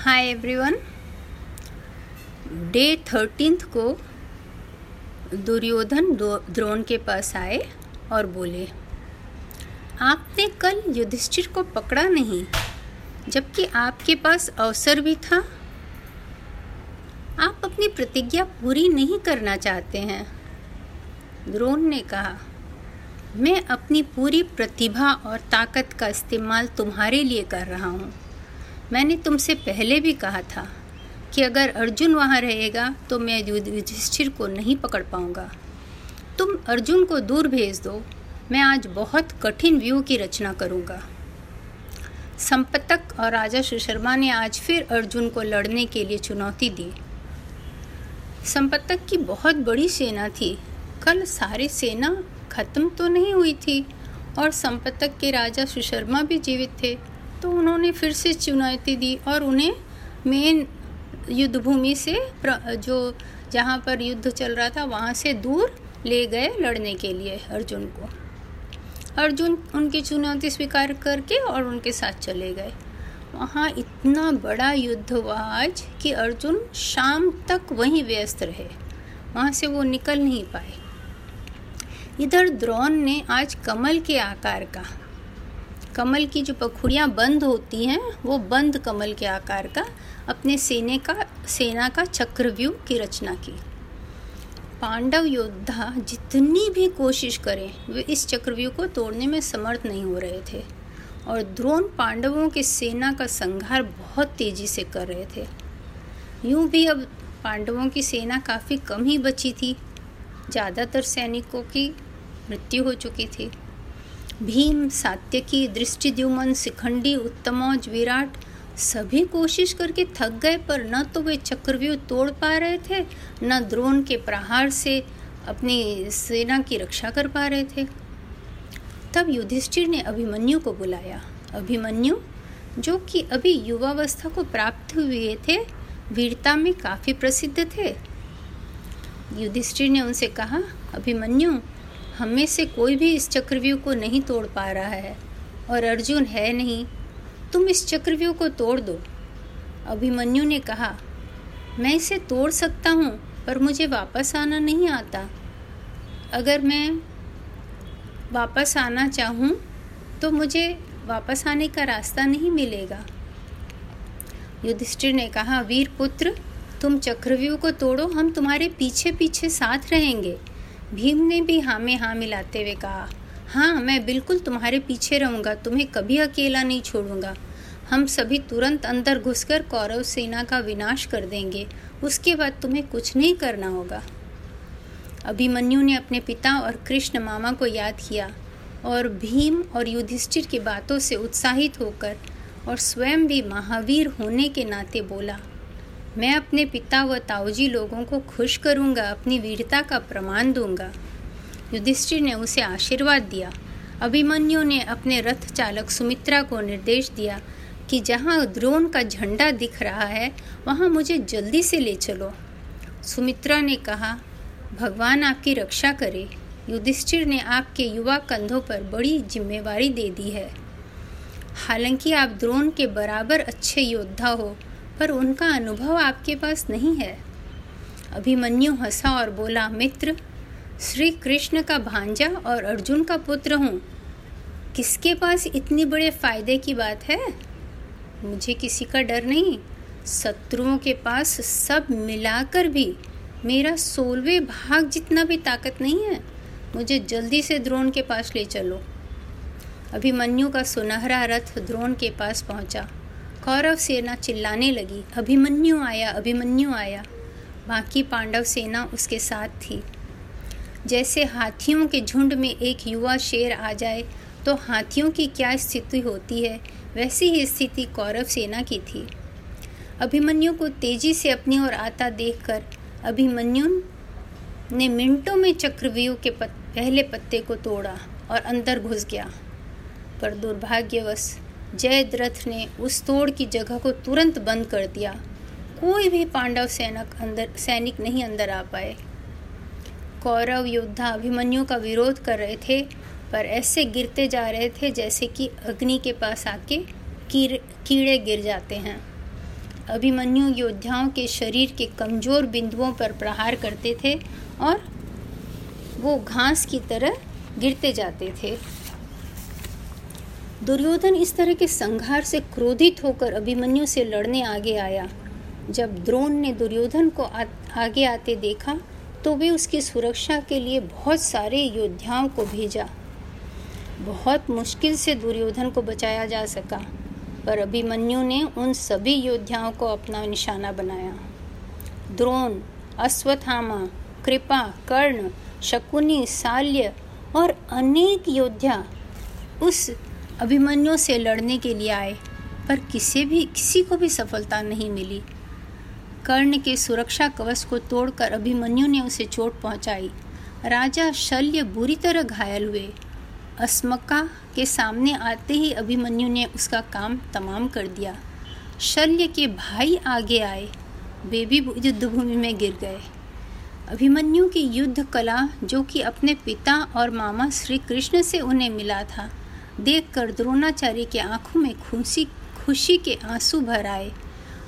Hi everyone. Day thirteenth को दुर्योधन द्रोण के पास आए और बोले, आपने कल युधिष्ठिर को पकड़ा नहीं, जबकि आपके पास अवसर भी था। आप अपनी प्रतिज्ञा पूरी नहीं करना चाहते हैं। द्रोण ने कहा, मैं अपनी पूरी प्रतिभा और ताकत का इस्तेमाल तुम्हारे लिए कर रहा हूँ। मैंने तुमसे पहले भी कहा था कि अगर अर्जुन वहाँ रहेगा तो मैं युधिष्ठिर को नहीं पकड़ पाऊँगा। तुम अर्जुन को दूर भेज दो, मैं आज बहुत कठिन व्यू की रचना करूँगा। संपतक और राजा सुशर्मा ने आज फिर अर्जुन को लड़ने के लिए चुनौती दी। संपतक की बहुत बड़ी सेना थी। कल सारी सेना खत्म तो नहीं हुई थी, और संपतक के राजा सुशर्मा भी जीवित थे। तो उन्होंने फिर से चुनौती दी और उन्हें मेन युद्ध भूमि से जो जहाँ पर युद्ध चल रहा था, वहाँ से दूर ले गए लड़ने के लिए अर्जुन को। अर्जुन उनकी चुनौती स्वीकार करके और उनके साथ चले गए। वहाँ इतना बड़ा युद्ध हुआ आज कि अर्जुन शाम तक वहीं व्यस्त रहे। वहाँ से वो निकल नहीं पाए। इधर द्रोण ने आज कमल के आकार का कमल की जो पखुड़ियाँ बंद होती हैं, वो बंद कमल के आकार का, अपने सेने का, सेना का चक्रव्यूह की रचना की। पांडव योद्धा जितनी भी कोशिश करें, वे इस चक्रव्यूह को तोड़ने में समर्थ नहीं हो रहे थे और द्रोण पांडवों की सेना का संहार बहुत तेज़ी से कर रहे थे। यूँ भी अब पांडवों की सेना काफ़ी कम ही बची थी, ज़्यादातर सैनिकों की मृत्यु हो चुकी थी। भीम, सात्यकी, दृष्टिद्युमन शिखंडी उत्तमौज, विराट, सभी कोशिश करके थक गए, पर न तो वे चक्रव्यूह तोड़ पा रहे थे, न द्रोण के प्रहार से अपनी सेना की रक्षा कर पा रहे थे। तब युधिष्ठिर ने अभिमन्यु को बुलाया। अभिमन्यु, जो कि अभी युवावस्था को प्राप्त हुए थे, वीरता में काफ़ी प्रसिद्ध थे। युधिष्ठिर ने उनसे कहा, अभिमन्यु हम में से कोई भी इस चक्रव्यूह को नहीं तोड़ पा रहा है, और अर्जुन है नहीं, तुम इस चक्रव्यूह को तोड़ दो। अभिमन्यु ने कहा, मैं इसे तोड़ सकता हूँ, पर मुझे वापस आना नहीं आता। अगर मैं वापस आना चाहूँ तो मुझे वापस आने का रास्ता नहीं मिलेगा। युधिष्ठिर ने कहा वीर पुत्र तुम चक्रव्यूह को तोड़ो, हम तुम्हारे पीछे पीछे साथ रहेंगे। भीम ने भी हाँ में हाँ मिलाते हुए कहा हाँ मैं बिल्कुल तुम्हारे पीछे रहूँगा, तुम्हें कभी अकेला नहीं छोड़ूँगा। हम सभी तुरंत अंदर घुसकर कौरव सेना का विनाश कर देंगे, उसके बाद तुम्हें कुछ नहीं करना होगा। अभिमन्यु ने अपने पिता और कृष्ण मामा को याद किया और भीम और युधिष्ठिर की बातों से उत्साहित होकर और स्वयं भी महावीर होने के नाते बोला मैं अपने पिता व ताऊजी लोगों को खुश करूँगा, अपनी वीरता का प्रमाण दूँगा। युधिष्ठिर ने उसे आशीर्वाद दिया। अभिमन्यु ने अपने रथ चालक सुमित्रा को निर्देश दिया कि जहाँ द्रोण का झंडा दिख रहा है, वहाँ मुझे जल्दी से ले चलो। सुमित्रा ने कहा, भगवान आपकी रक्षा करे। युधिष्ठिर ने आपके युवा कंधों पर बड़ी जिम्मेवारी दे दी है। हालाँकि आप द्रोण के बराबर अच्छे योद्धा हो पर उनका अनुभव आपके पास नहीं है। अभिमन्यु हंसा और बोला, मित्र श्री कृष्ण का भांजा और अर्जुन का पुत्र हूँ। किसके पास इतने बड़े फ़ायदे की बात है? मुझे किसी का डर नहीं। शत्रुओं के पास सब मिलाकर भी मेरा सोलवे भाग जितना भी ताकत नहीं है, मुझे जल्दी से द्रोण के पास ले चलो। अभिमन्यु का सुनहरा रथ द्रोण के पास पहुँचा। कौरव सेना चिल्लाने लगी। अभिमन्यु आया अभिमन्यु आया। बाकी पांडव सेना उसके साथ थी। जैसे हाथियों के झुंड में एक युवा शेर आ जाए तो हाथियों की क्या स्थिति होती है? वैसी ही स्थिति कौरव सेना की थी। अभिमन्यु को तेज़ी से अपनी ओर आता देखकर अभिमन्यु ने मिनटों में चक्रव्यूह के पत, पहले पत्ते को तोड़ा और अंदर घुस गया। पर दुर्भाग्यवश जयद्रथ ने उस तोड़ की जगह को तुरंत बंद कर दिया। कोई भी पांडव सैनिक अंदर, सैनिक नहीं अंदर आ पाए। कौरव योद्धा अभिमन्यु का विरोध कर रहे थे, पर ऐसे गिरते जा रहे थे जैसे कि अग्नि के पास आके कीड़े गिर जाते हैं। अभिमन्यु योद्धाओं के शरीर के कमज़ोर बिंदुओं पर प्रहार करते थे और वो घास की तरह गिरते जाते थे। दुर्योधन इस तरह के संघार से क्रोधित होकर अभिमन्यु से लड़ने आगे आया। जब द्रोण ने दुर्योधन को आ, आगे आते देखा तो वे उसकी सुरक्षा के लिए बहुत सारे योद्धाओं को भेजा। बहुत मुश्किल से दुर्योधन को बचाया जा सका पर अभिमन्यु ने उन सभी योद्धाओं को अपना निशाना बनाया। द्रोण अश्वत्थामा कृपा कर्ण शकुनी साल्य और अनेक योद्धा उस अभिमन्यु से लड़ने के लिए आए, पर किसी भी किसी को भी सफलता नहीं मिली। कर्ण के सुरक्षा कवच को तोड़कर अभिमन्यु ने उसे चोट पहुंचाई। राजा शल्य बुरी तरह घायल हुए। अस्मका के सामने आते ही अभिमन्यु ने उसका काम तमाम कर दिया। शल्य के भाई आगे आए। वे भी युद्ध भूमि में गिर गए। अभिमन्यु की युद्ध कला, जो कि अपने पिता और मामा श्री कृष्ण से उन्हें मिला था देखकर द्रोणाचार्य के आँखों में खुशी खुशी के आँसू भर आए।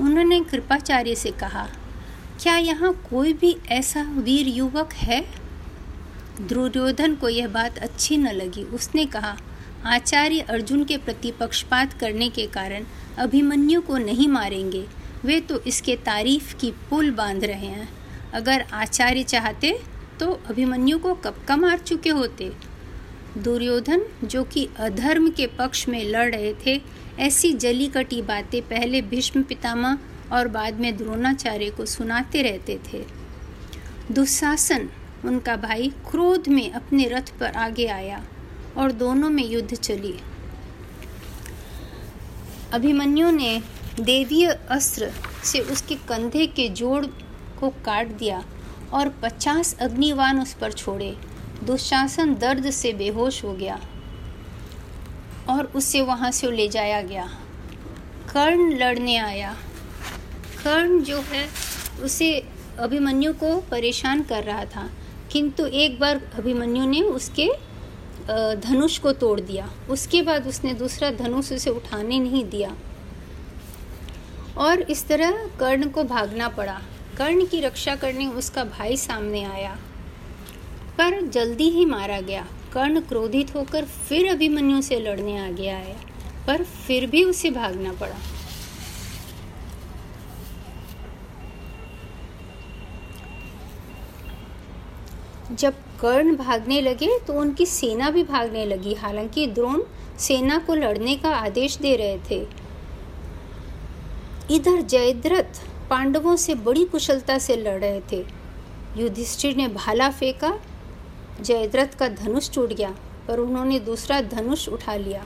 उन्होंने कृपाचार्य से कहा, क्या यहाँ कोई भी ऐसा वीर युवक है? दुर्योधन को यह बात अच्छी न लगी। उसने कहा, आचार्य अर्जुन के प्रति पक्षपात करने के कारण अभिमन्यु को नहीं मारेंगे। वे तो इसके तारीफ़ की पुल बाँध रहे हैं। अगर आचार्य चाहते तो अभिमन्यु को कब का मार चुके होते? दुर्योधन, जो कि अधर्म के पक्ष में लड़ रहे थे, ऐसी जली कटी बातें पहले भीष्म पितामह और बाद में द्रोणाचार्य को सुनाते रहते थे। दुशासन, उनका भाई क्रोध में अपने रथ पर आगे आया और दोनों में युद्ध चली। अभिमन्यु ने देवीय अस्त्र से उसके कंधे के जोड़ को काट दिया और पचास अग्निवान उस पर छोड़े। दुशासन दर्द से बेहोश हो गया और उसे वहाँ से ले जाया गया। कर्ण लड़ने आया। कर्ण जो है, उसे अभिमन्यु को परेशान कर रहा था, किंतु एक बार अभिमन्यु ने उसके धनुष को तोड़ दिया। उसके बाद उसने दूसरा धनुष उसे उठाने नहीं दिया। और इस तरह कर्ण को भागना पड़ा। कर्ण की रक्षा करने उसका भाई सामने आया। पर जल्दी ही मारा गया। कर्ण क्रोधित होकर फिर अभिमन्यु से लड़ने आ गया है, पर फिर भी उसे भागना पड़ा। जब कर्ण भागने लगे तो उनकी सेना भी भागने लगी। हालाँकि द्रोण सेना को लड़ने का आदेश दे रहे थे। इधर जयद्रथ पांडवों से बड़ी कुशलता से लड़ रहे थे। युधिष्ठिर ने भाला फेंका जयद्रथ का धनुष टूट गया पर उन्होंने दूसरा धनुष उठा लिया।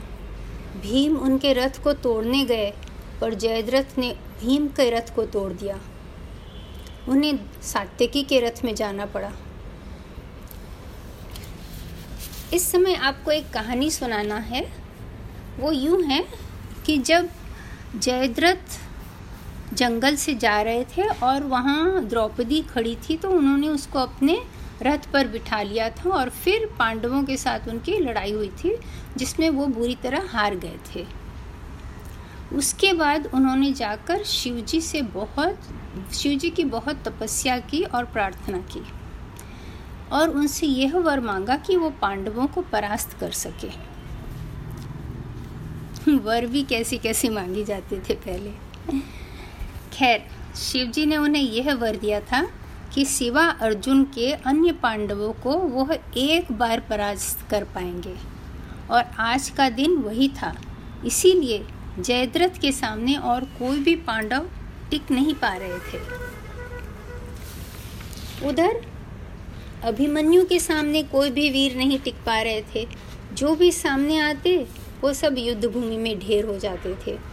भीम उनके रथ को तोड़ने गए पर जयद्रथ ने भीम के रथ को तोड़ दिया। उन्हें सात्यकी के रथ में जाना पड़ा। इस समय आपको एक कहानी सुनाना है। वो यूँ है कि जब जयद्रथ जंगल से जा रहे थे और वहाँ द्रौपदी खड़ी थी तो उन्होंने उसको अपने रथ पर बिठा लिया था और फिर पांडवों के साथ उनकी लड़ाई हुई थी, जिसमें वो बुरी तरह हार गए थे। उसके बाद उन्होंने जाकर शिवजी से बहुत, शिवजी की बहुत तपस्या की और प्रार्थना की। और उनसे यह वर मांगा कि वो पांडवों को परास्त कर सके। वर भी कैसी कैसी मांगी जाते थे पहले। खैर, शिवजी ने उन्हें यह वर दिया था कि सिवा अर्जुन के अन्य पांडवों को वह एक बार पराजित कर पाएँगे। और आज का दिन वही था। इसीलिए जयद्रथ के सामने और कोई भी पांडव टिक नहीं पा रहे थे। उधर अभिमन्यु के सामने कोई भी वीर नहीं टिक पा रहे थे। जो भी सामने आते, वो सब युद्ध भूमि में ढेर हो जाते थे।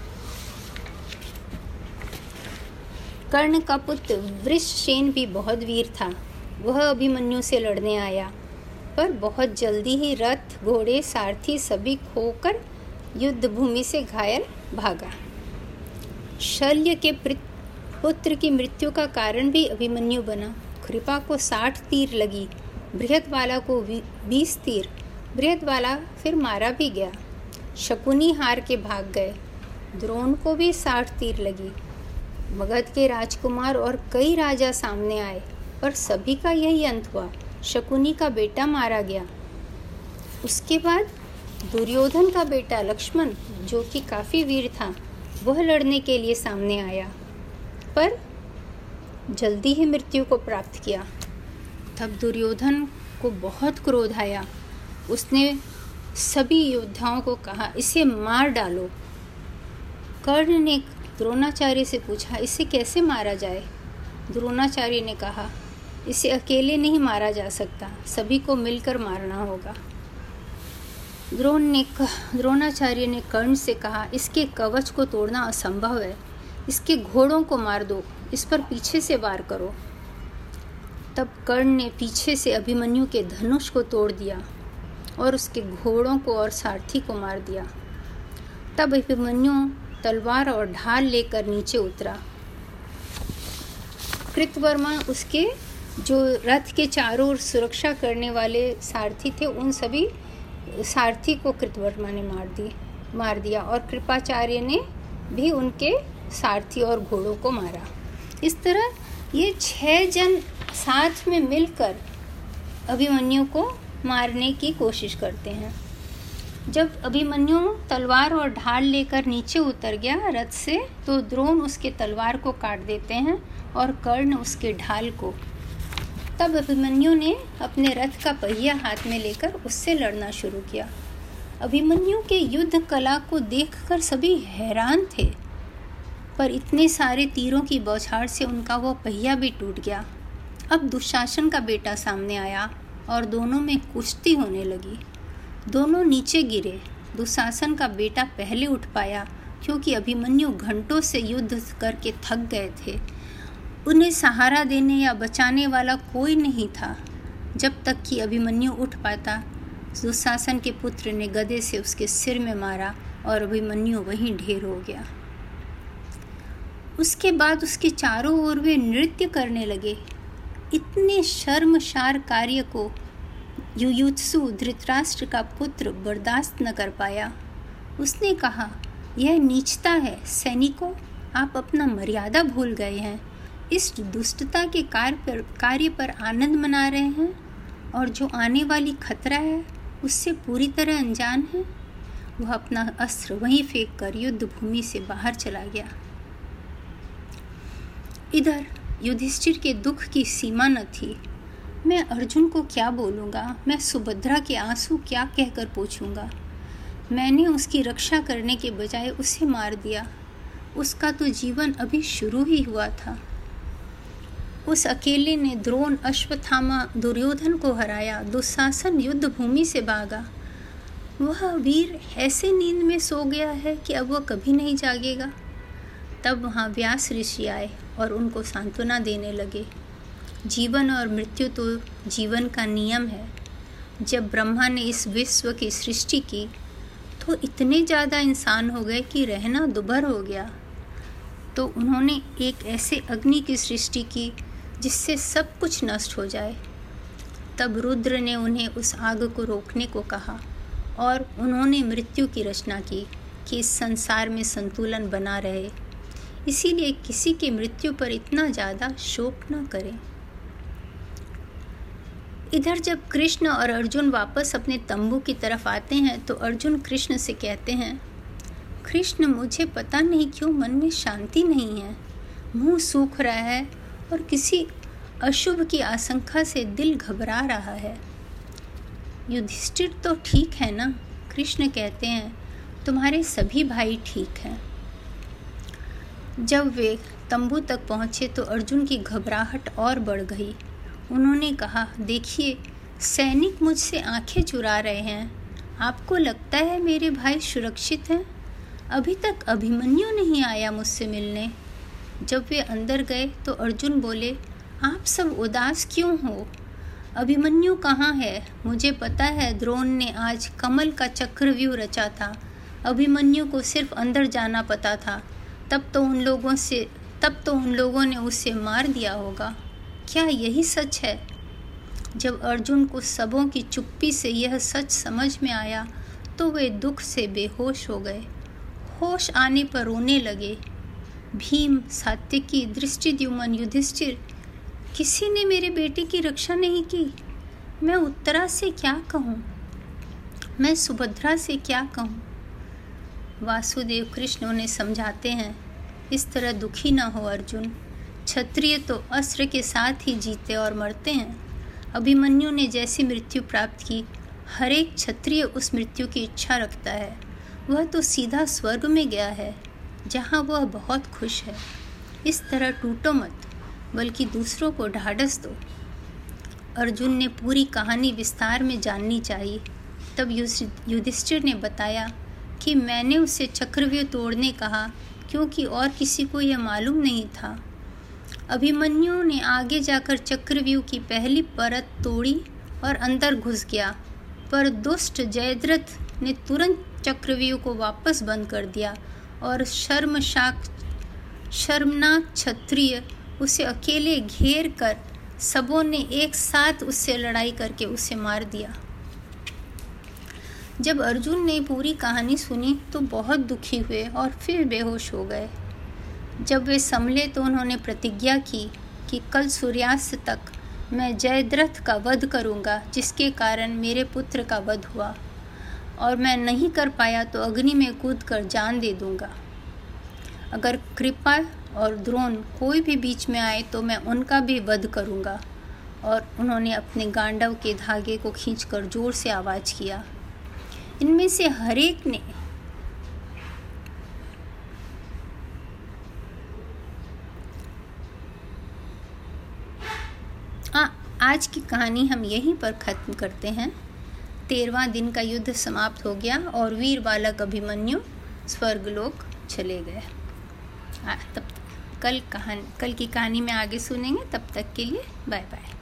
कर्ण का पुत्र वृषसेन भी बहुत वीर था। वह अभिमन्यु से लड़ने आया। पर बहुत जल्दी ही रथ, घोड़े, सारथी सभी खोकर युद्ध भूमि से घायल भागा। शल्य के पुत्र की मृत्यु का कारण भी अभिमन्यु बना। कृपा को साठ तीर लगी। बृहद वाला को बीस तीर। बृहद वाला फिर मारा भी गया। शकुनी हार के भाग गए। द्रोण को भी साठ तीर लगी। मगध के राजकुमार और कई राजा सामने आए पर सभी का यही अंत हुआ। शकुनी का बेटा मारा गया। उसके बाद दुर्योधन का बेटा लक्ष्मण, जो कि काफ़ी वीर था, वह लड़ने के लिए सामने आया, पर जल्दी ही मृत्यु को प्राप्त किया। तब दुर्योधन को बहुत क्रोध आया। उसने सभी योद्धाओं को कहा, इसे मार डालो। कर्ण ने द्रोणाचार्य से पूछा, इसे कैसे मारा जाए? द्रोणाचार्य ने कहा, इसे अकेले नहीं मारा जा सकता, सभी को मिलकर मारना होगा। द्रोण ने द्रोणाचार्य ने कर्ण से कहा, इसके कवच को तोड़ना असंभव है। इसके घोड़ों को मार दो, इस पर पीछे से वार करो। तब कर्ण ने पीछे से अभिमन्यु के धनुष को तोड़ दिया और उसके घोड़ों को और सारथी को मार दिया। तब अभिमन्यु तलवार और ढाल लेकर नीचे उतरा। कृतवर्मा उसके, जो रथ के चारों ओर सुरक्षा करने वाले सारथी थे, उन सभी सारथी को कृतवर्मा ने मार दी, मार दिया और कृपाचार्य ने भी उनके सारथी और घोड़ों को मारा। इस तरह ये छह जन साथ में मिलकर अभिमन्यु को मारने की कोशिश करते हैं। जब अभिमन्यु तलवार और ढाल लेकर नीचे उतर गया रथ से तो द्रोण उसके तलवार को काट देते हैं और कर्ण उसके ढाल को। तब अभिमन्यु ने अपने रथ का पहिया हाथ में लेकर उससे लड़ना शुरू किया। अभिमन्यु के युद्ध कला को देखकर सभी हैरान थे, पर इतने सारे तीरों की बौछार से उनका वो पहिया भी टूट गया। अब दुशासन का बेटा सामने आया और दोनों में कुश्ती होने लगी। दोनों नीचे गिरे। दुशासन का बेटा पहले उठ पाया, क्योंकि अभिमन्यु घंटों से युद्ध करके थक गए थे। उन्हें सहारा देने या बचाने वाला कोई नहीं था। जब तक कि अभिमन्यु उठ पाता, दुशासन के पुत्र ने गदे से उसके सिर में मारा और अभिमन्यु वहीं ढेर हो गया। उसके बाद उसके चारों ओर वे नृत्य करने लगे। इतने शर्मशार कार्य को युयुत्सु धृतराष्ट्र का पुत्र बर्दाश्त न कर पाया। उसने कहा, यह नीचता है, सैनिकों, आप अपना मर्यादा भूल गए हैं। इस दुष्टता के कार्य पर कार्य पर आनंद मना रहे हैं, और जो आने वाली खतरा है, उससे पूरी तरह अनजान है। वह अपना अस्त्र वहीं फेंक कर युद्ध भूमि से बाहर चला गया। इधर युधिष्ठिर के दुख की सीमा न थी। मैं अर्जुन को क्या बोलूँगा? मैं सुभद्रा के आँसू क्या कहकर पूछूँगा? मैंने उसकी रक्षा करने के बजाय उसे मार दिया। उसका तो जीवन अभी शुरू ही हुआ था। उस अकेले ने द्रोण अश्वत्थामा दुर्योधन को हराया, दुशासन युद्ध भूमि से भागा। वह वीर ऐसे नींद में सो गया है कि अब वह कभी नहीं जागेगा। तब वहाँ व्यास ऋषि आए और उनको सांत्वना देने लगे। जीवन और मृत्यु तो जीवन का नियम है। जब ब्रह्मा ने इस विश्व की सृष्टि की तो इतने ज़्यादा इंसान हो गए कि रहना दुभर हो गया। तो उन्होंने एक ऐसे अग्नि की सृष्टि की, जिससे सब कुछ नष्ट हो जाए। तब रुद्र ने उन्हें उस आग को रोकने को कहा और उन्होंने मृत्यु की रचना की कि इस संसार में संतुलन बना रहे। इसीलिए किसी की मृत्यु पर इतना ज़्यादा शोक न करें। इधर जब कृष्ण और अर्जुन वापस अपने तंबू की तरफ़ आते हैं तो अर्जुन कृष्ण से कहते हैं, कृष्ण, मुझे पता नहीं क्यों मन में शांति नहीं है। मुँह सूख रहा है और किसी अशुभ की आशंका से दिल घबरा रहा है। युधिष्ठिर तो ठीक है ना? कृष्ण कहते हैं, तुम्हारे सभी भाई ठीक हैं। जब वे तंबू तक पहुँचे तो अर्जुन की घबराहट और बढ़ गई। उन्होंने कहा, देखिए, सैनिक मुझसे आँखें चुरा रहे हैं। आपको लगता है मेरे भाई सुरक्षित हैं? अभी तक अभिमन्यु नहीं आया मुझसे मिलने। जब वे अंदर गए तो अर्जुन बोले, आप सब उदास क्यों हो? अभिमन्यु कहाँ है? मुझे पता है द्रोण ने आज कमल का चक्रव्यूह रचा था। अभिमन्यु को सिर्फ़ अंदर जाना पता था। तब तो उन लोगों से, तब तो उन लोगों ने उसे मार दिया होगा। क्या यही सच है? जब अर्जुन को सबों की चुप्पी से यह सच समझ में आया तो वे दुख से बेहोश हो गए। होश आने पर रोने लगे। भीम सात्यकी दृष्टिद्युमन, युधिष्ठिर, किसी ने मेरे बेटे की रक्षा नहीं की? मैं उत्तरा से क्या कहूँ? मैं सुभद्रा से क्या कहूँ? वासुदेव कृष्ण उन्हें समझाते हैं, इस तरह दुखी ना हो अर्जुन। क्षत्रिय तो अस्त्र के साथ ही जीते और मरते हैं। अभिमन्यु ने जैसी मृत्यु प्राप्त की हर एक क्षत्रिय उस मृत्यु की इच्छा रखता है। वह तो सीधा स्वर्ग में गया है, जहाँ वह बहुत खुश है। इस तरह टूटो मत, बल्कि दूसरों को ढाढ़स दो। अर्जुन ने पूरी कहानी विस्तार में जाननी चाहिए। तब युधिष्ठिर ने बताया कि मैंने उसे चक्रव्यूह तोड़ने कहा, क्योंकि और किसी को यह मालूम नहीं था। अभिमन्यु ने आगे जाकर चक्रव्यूह की पहली परत तोड़ी और अंदर घुस गया, पर दुष्ट जयद्रथ ने तुरंत चक्रव्यूह को वापस बंद कर दिया और शर्मशाक शर्मनाक क्षत्रिय उसे अकेले घेर कर सबों ने एक साथ उससे लड़ाई करके उसे मार दिया। जब अर्जुन ने पूरी कहानी सुनी तो बहुत दुखी हुए और फिर बेहोश हो गए। जब वे संभले तो उन्होंने प्रतिज्ञा की कि कल सूर्यास्त तक मैं जयद्रथ का वध करूँगा, जिसके कारण मेरे पुत्र का वध हुआ। और मैं नहीं कर पाया तो अग्नि में कूद कर जान दे दूँगा। अगर कृपा और द्रोण कोई भी बीच में आए तो मैं उनका भी वध करूँगा। और उन्होंने अपने गांडव के धागे को खींचकर ज़ोर से आवाज़ किया। इनमें से हरेक ने आ, आज की कहानी हम यहीं पर ख़त्म करते हैं। तेरवा दिन का युद्ध समाप्त हो गया और वीर बालक अभिमन्यु, स्वर्गलोक चले गए। तब कल कहानी कल की कहानी में आगे सुनेंगे, तब तक के लिए बाय बाय